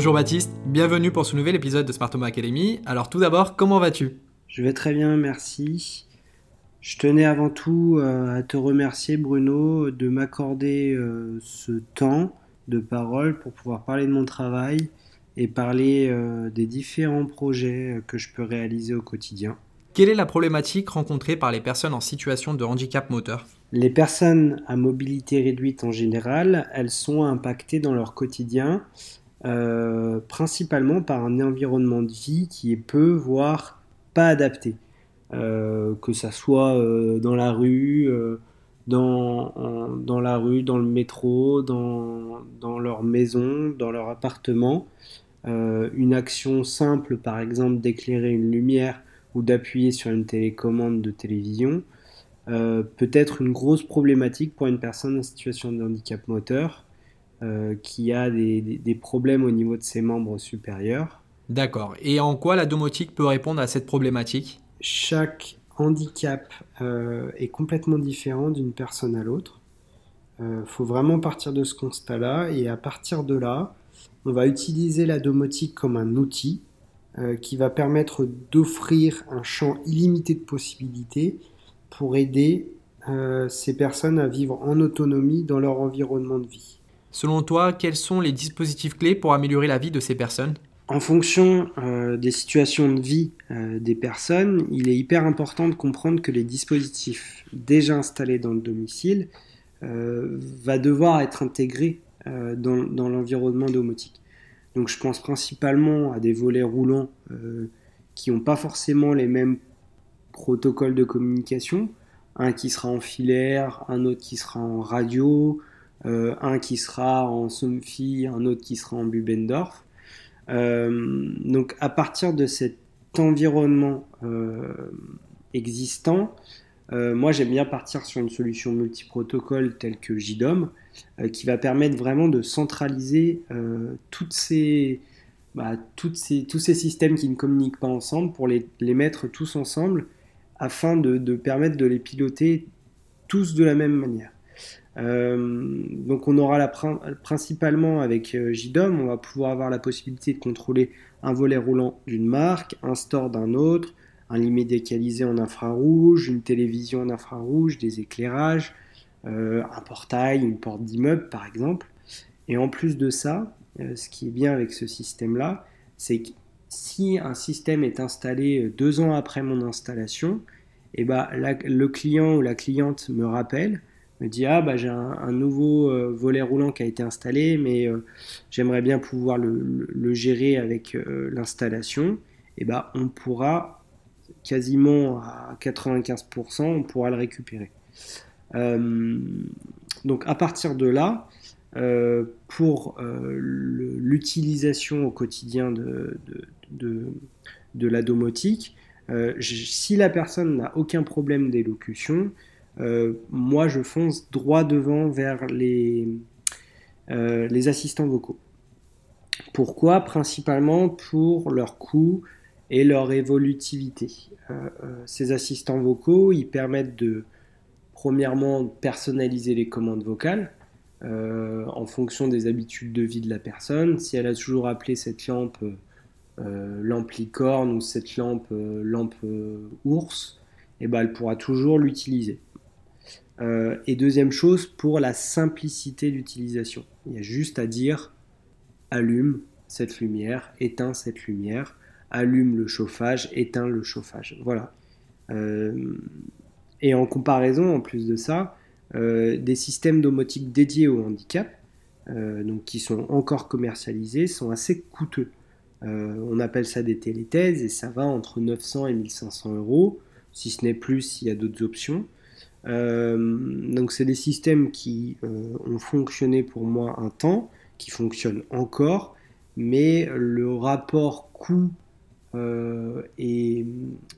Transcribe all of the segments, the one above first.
Bonjour Baptiste, bienvenue pour ce nouvel épisode de Smart Home Academy. Alors tout d'abord, comment vas-tu? Je vais très bien, merci. Je tenais avant tout euh, à te remercier Bruno de m'accorder euh, ce temps de parole pour pouvoir parler de mon travail et parler euh, des différents projets que je peux réaliser au quotidien. Quelle est la problématique rencontrée par les personnes en situation de handicap moteur? Les personnes à mobilité réduite en général, elles sont impactées dans leur quotidien principalement par un environnement de vie qui est peu, voire pas adapté. Euh, que ça soit euh, dans la rue, euh, dans, la rue, dans le métro, dans leur maison, dans leur appartement. une action simple, par exemple, d'éclairer une lumière ou d'appuyer sur une télécommande de télévision, peut être une grosse problématique pour une personne en situation de handicap moteur qui a des, des, problèmes au niveau de ses membres supérieurs. D'accord. Et en quoi la domotique peut répondre à cette problématique? Chaque handicap euh, est complètement différent d'une personne à l'autre. Il euh, faut vraiment partir de ce constat-là et à partir de là, on va utiliser la domotique comme un outil euh, qui va permettre d'offrir un champ illimité de possibilités pour aider ces personnes à vivre en autonomie dans leur environnement de vie. Selon toi, quels sont les dispositifs clés pour améliorer la vie de ces personnes? En fonction euh, des situations de vie euh, des personnes, il est hyper important de comprendre que les dispositifs déjà installés dans le domicile euh, va devoir être intégrés dans, l'environnement domotique. Donc je pense principalement à des volets roulants qui n'ont pas forcément les mêmes protocoles de communication. Un qui sera en filaire, un autre qui sera en radio, un qui sera en Somfy, un autre qui sera en Bubendorf. Euh, donc à partir de cet environnement euh, existant, euh, moi j'aime bien partir sur une solution multiprotocole telle que JDOM, qui va permettre vraiment de centraliser bah, toutes ces, tous ces systèmes qui ne communiquent pas ensemble pour les, mettre tous ensemble afin de, permettre de les piloter tous de la même manière. Euh, donc on aura la, principalement avec euh, JDOM, on va pouvoir avoir la possibilité de contrôler un volet roulant d'une marque, un store d'un autre, un limit décalisé en infrarouge, une télévision en infrarouge, des éclairages, euh, un portail, une porte d'immeuble par exemple. Et en plus de ça, ce qui est bien avec ce système-là, c'est que si un système est installé deux ans après mon installation, eh ben, le client ou la cliente me rappelle, me dit ah bah j'ai un, nouveau euh, volet roulant qui a été installé mais euh, j'aimerais bien pouvoir le, gérer avec euh, l'installation. Et bah on pourra quasiment à 95% on pourra le récupérer. Donc à partir de là pour l'utilisation au quotidien de, la domotique si la personne n'a aucun problème d'élocution moi je fonce droit devant vers les, euh, les assistants vocaux. Pourquoi? Principalement pour leur coût et leur évolutivité. Euh, ces assistants vocaux, ils permettent de, premièrement, personnaliser les commandes vocales en fonction des habitudes de vie de la personne. Si elle a toujours appelé cette lampe lampe licorne ou cette lampe lampe ours, eh ben, elle pourra toujours l'utiliser. Euh, et deuxième chose, pour la simplicité d'utilisation. Il y a juste à dire allume cette lumière, éteins cette lumière, allume le chauffage, éteins le chauffage. Voilà. Euh, et en comparaison, en plus de ça, euh, des systèmes domotiques dédiés au handicap, donc qui sont encore commercialisés, sont assez coûteux. on appelle ça des téléthèses et ça va entre 900 et 1500 euros. Si ce n'est plus, il y a d'autres options. Euh, donc c'est des systèmes qui euh, ont fonctionné pour moi un temps, qui fonctionnent encore, mais le rapport coût euh, et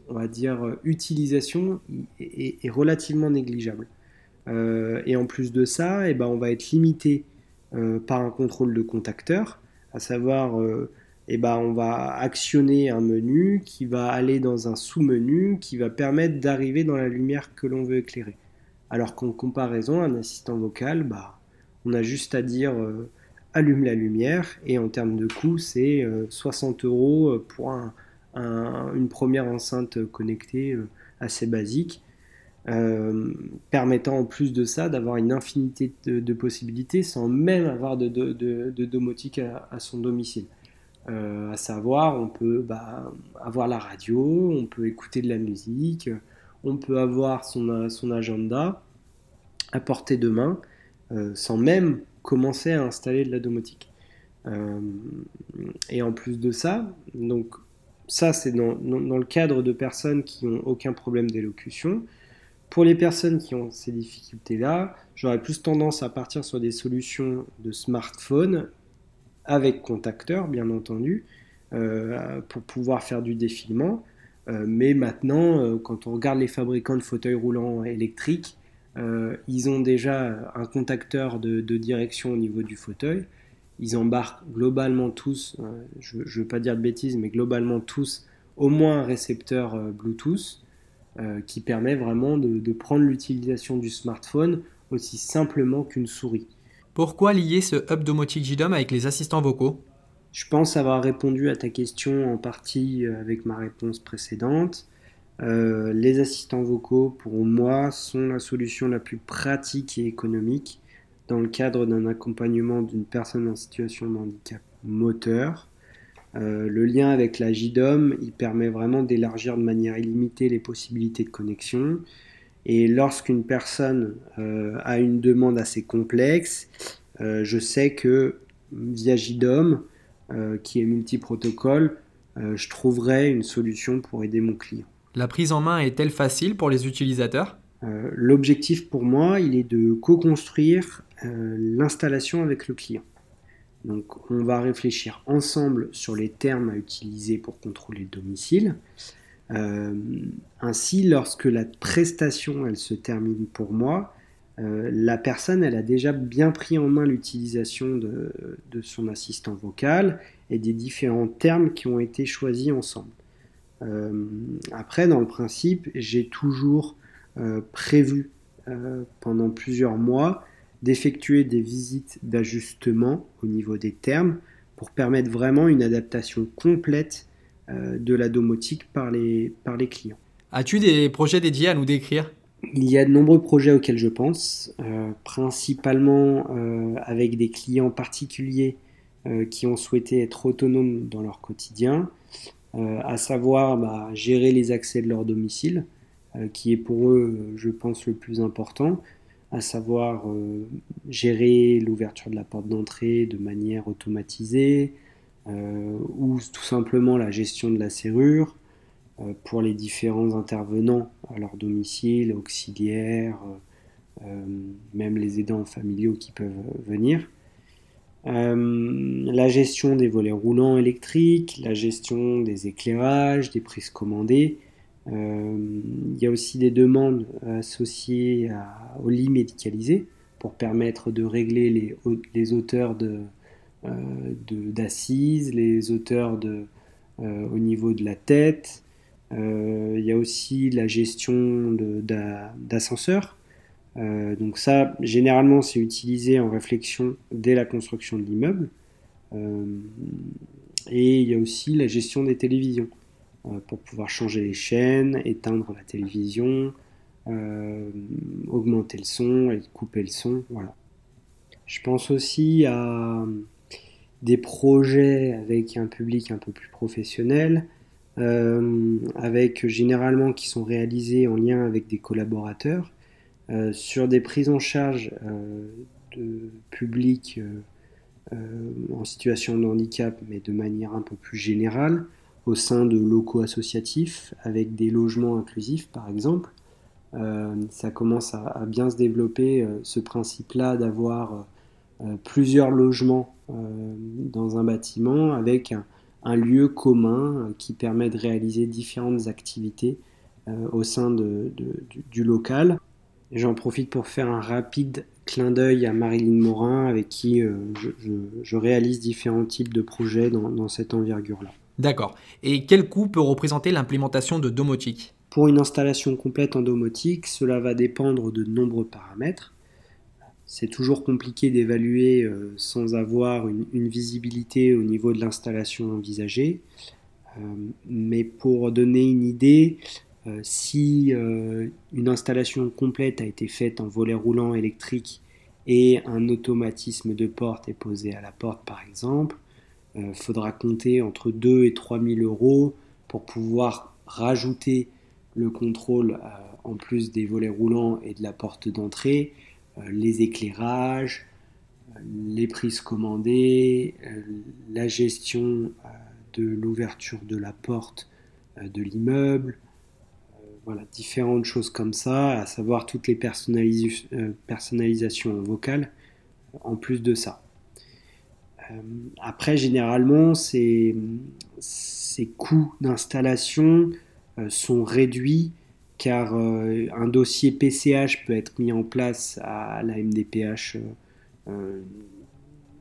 on va dire utilisation est, relativement négligeable. et en plus de ça, eh ben, on va être limité par un contrôle de contacteur, à savoir eh ben, on va actionner un menu qui va aller dans un sous-menu qui va permettre d'arriver dans la lumière que l'on veut éclairer. Alors qu'en comparaison, un assistant vocal, bah, on a juste à dire euh, allume la lumière et en termes de coût, c'est 60 euros pour une première enceinte connectée assez basique. Euh, permettant en plus de ça d'avoir une infinité de, possibilités sans même avoir de, domotique à, son domicile. Euh, à savoir, on peut bah, avoir la radio, on peut écouter de la musique, on peut avoir son, son agenda à portée de main euh, sans même commencer à installer de la domotique. et en plus de ça, donc ça c'est dans, dans, le cadre de personnes qui n'ont aucun problème d'élocution. Pour les personnes qui ont ces difficultés-là, j'aurais plus tendance à partir sur des solutions de smartphone avec contacteur, bien entendu, euh, pour pouvoir faire du défilement. Euh, mais maintenant, euh, quand on regarde les fabricants de fauteuils roulants électriques, ils ont déjà un contacteur de, direction au niveau du fauteuil. Ils embarquent globalement tous, je ne veux pas dire de bêtises, mais globalement tous, au moins un récepteur Bluetooth. Qui permet vraiment de, prendre l'utilisation du smartphone aussi simplement qu'une souris. Pourquoi lier ce hub domotique JDOM avec les assistants vocaux? Je pense avoir répondu à ta question en partie euh, avec ma réponse précédente. Euh, les assistants vocaux, pour moi, sont la solution la plus pratique et économique dans le cadre d'un accompagnement d'une personne en situation de handicap moteur. Euh, le lien avec la JDOM, il permet vraiment d'élargir de manière illimitée les possibilités de connexion. Et lorsqu'une personne euh, a une demande assez complexe, euh, je sais que via JDOM, qui est multi-protocole, je trouverai une solution pour aider mon client. La prise en main est-elle facile pour les utilisateurs? L'objectif pour moi, il est de co-construire l'installation avec le client. Donc on va réfléchir ensemble sur les termes à utiliser pour contrôler le domicile. Euh, ainsi, lorsque la prestation elle se termine pour moi, euh, la personne elle a déjà bien pris en main l'utilisation de, son assistant vocal et des différents termes qui ont été choisis ensemble. Euh, après, dans le principe, j'ai toujours prévu pendant plusieurs mois d'effectuer des visites d'ajustement au niveau des termes pour permettre vraiment une adaptation complète de la domotique par les, par les clients. As-tu des projets dédiés à nous décrire? Il y a de nombreux projets auxquels je pense, euh, principalement euh, avec des clients particuliers qui ont souhaité être autonomes dans leur quotidien, à savoir bah, gérer les accès de leur domicile, qui est pour eux, je pense, le plus important, à savoir euh, gérer l'ouverture de la porte d'entrée de manière automatisée, euh, ou tout simplement la gestion de la serrure euh, pour les différents intervenants à leur domicile, auxiliaires, même les aidants familiaux qui peuvent venir. la gestion des volets roulants électriques, la gestion des éclairages, des prises commandées, euh, il y a aussi des demandes associées au lit médicalisé pour permettre de régler les, les euh, d'assises, de, les hauteurs de, euh, au niveau de la tête. il y a aussi la gestion d'ascenseurs. donc ça, généralement, c'est utilisé en réflexion dès la construction de l'immeuble. et il y a aussi la gestion des télévisions. Euh, pour pouvoir changer les chaînes, éteindre la télévision, euh, augmenter le son et couper le son. Voilà. Je pense aussi à des projets avec un public un peu plus professionnel, euh, avec généralement qui sont réalisés en lien avec des collaborateurs, sur des prises en charge de publics en situation de handicap, mais de manière un peu plus générale, au sein de locaux associatifs avec des logements inclusifs par exemple. Euh, ça commence à, bien se développer euh, ce principe-là d'avoir euh, plusieurs logements dans un bâtiment avec un, lieu commun qui permet de réaliser différentes activités au sein de, du, local. J'en profite pour faire un rapide clin d'œil à Marilyn Morin avec qui je, réalise différents types de projets dans, dans cette envergure-là. D'accord. Et quel coût peut représenter l'implémentation de domotique? Pour une installation complète en domotique, cela va dépendre de nombreux paramètres. C'est toujours compliqué d'évaluer sans avoir une, visibilité au niveau de l'installation envisagée. mais pour donner une idée, si une installation complète a été faite en volet roulant électrique et un automatisme de porte est posé à la porte par exemple, il euh, faudra compter entre 2 et 3 000 euros pour pouvoir rajouter le contrôle euh, en plus des volets roulants et de la porte d'entrée, euh, les éclairages, les prises commandées, la gestion de l'ouverture de la porte de l'immeuble, voilà, différentes choses comme ça, à savoir toutes les personnalisations vocales en plus de ça. Euh, après, généralement, ces, coûts d'installation euh, sont réduits car euh, un dossier PCH peut être mis en place à la MDPH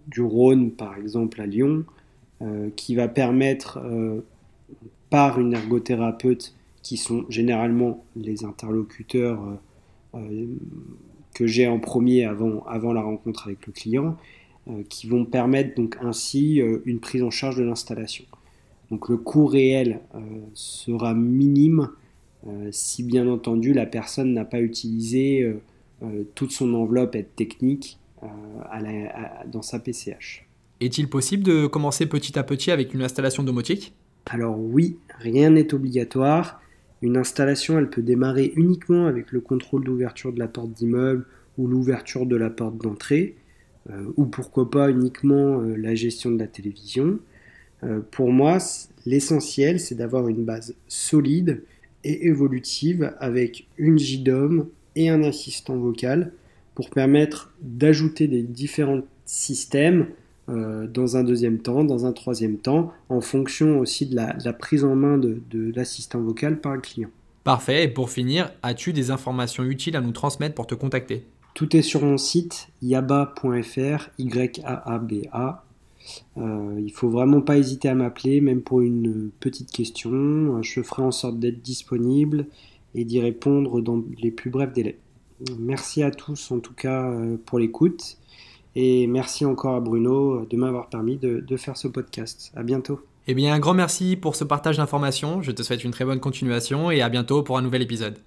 du Rhône, par exemple à Lyon, qui va permettre par une ergothérapeute qui sont généralement les interlocuteurs que j'ai en premier avant, la rencontre avec le client, euh, qui vont permettre donc ainsi euh, une prise en charge de l'installation. Donc le coût réel euh, sera minime si bien entendu la personne n'a pas utilisé toute son enveloppe aide technique dans sa PCH. Est-il possible de commencer petit à petit avec une installation domotique? Alors oui, rien n'est obligatoire. Une installation, elle peut démarrer uniquement avec le contrôle d'ouverture de la porte d'immeuble ou l'ouverture de la porte d'entrée. Euh, ou pourquoi pas uniquement euh, la gestion de la télévision. Euh, pour moi, l'essentiel, c'est d'avoir une base solide et évolutive avec une JDOM et un assistant vocal pour permettre d'ajouter des différents systèmes dans un deuxième temps, dans un troisième temps, en fonction aussi de la, prise en main de, de l'assistant vocal par le client. Parfait, et pour finir, as-tu des informations utiles à nous transmettre pour te contacter? Tout est sur mon site yaba.fr, Y-A-A-B-A. Euh, il faut vraiment pas hésiter à m'appeler, même pour une petite question. Je ferai en sorte d'être disponible et d'y répondre dans les plus brefs délais. Merci à tous en tout cas euh, pour l'écoute et merci encore à Bruno de m'avoir permis de, de faire ce podcast. À bientôt. Eh bien, un grand merci pour ce partage d'informations. Je te souhaite une très bonne continuation et à bientôt pour un nouvel épisode.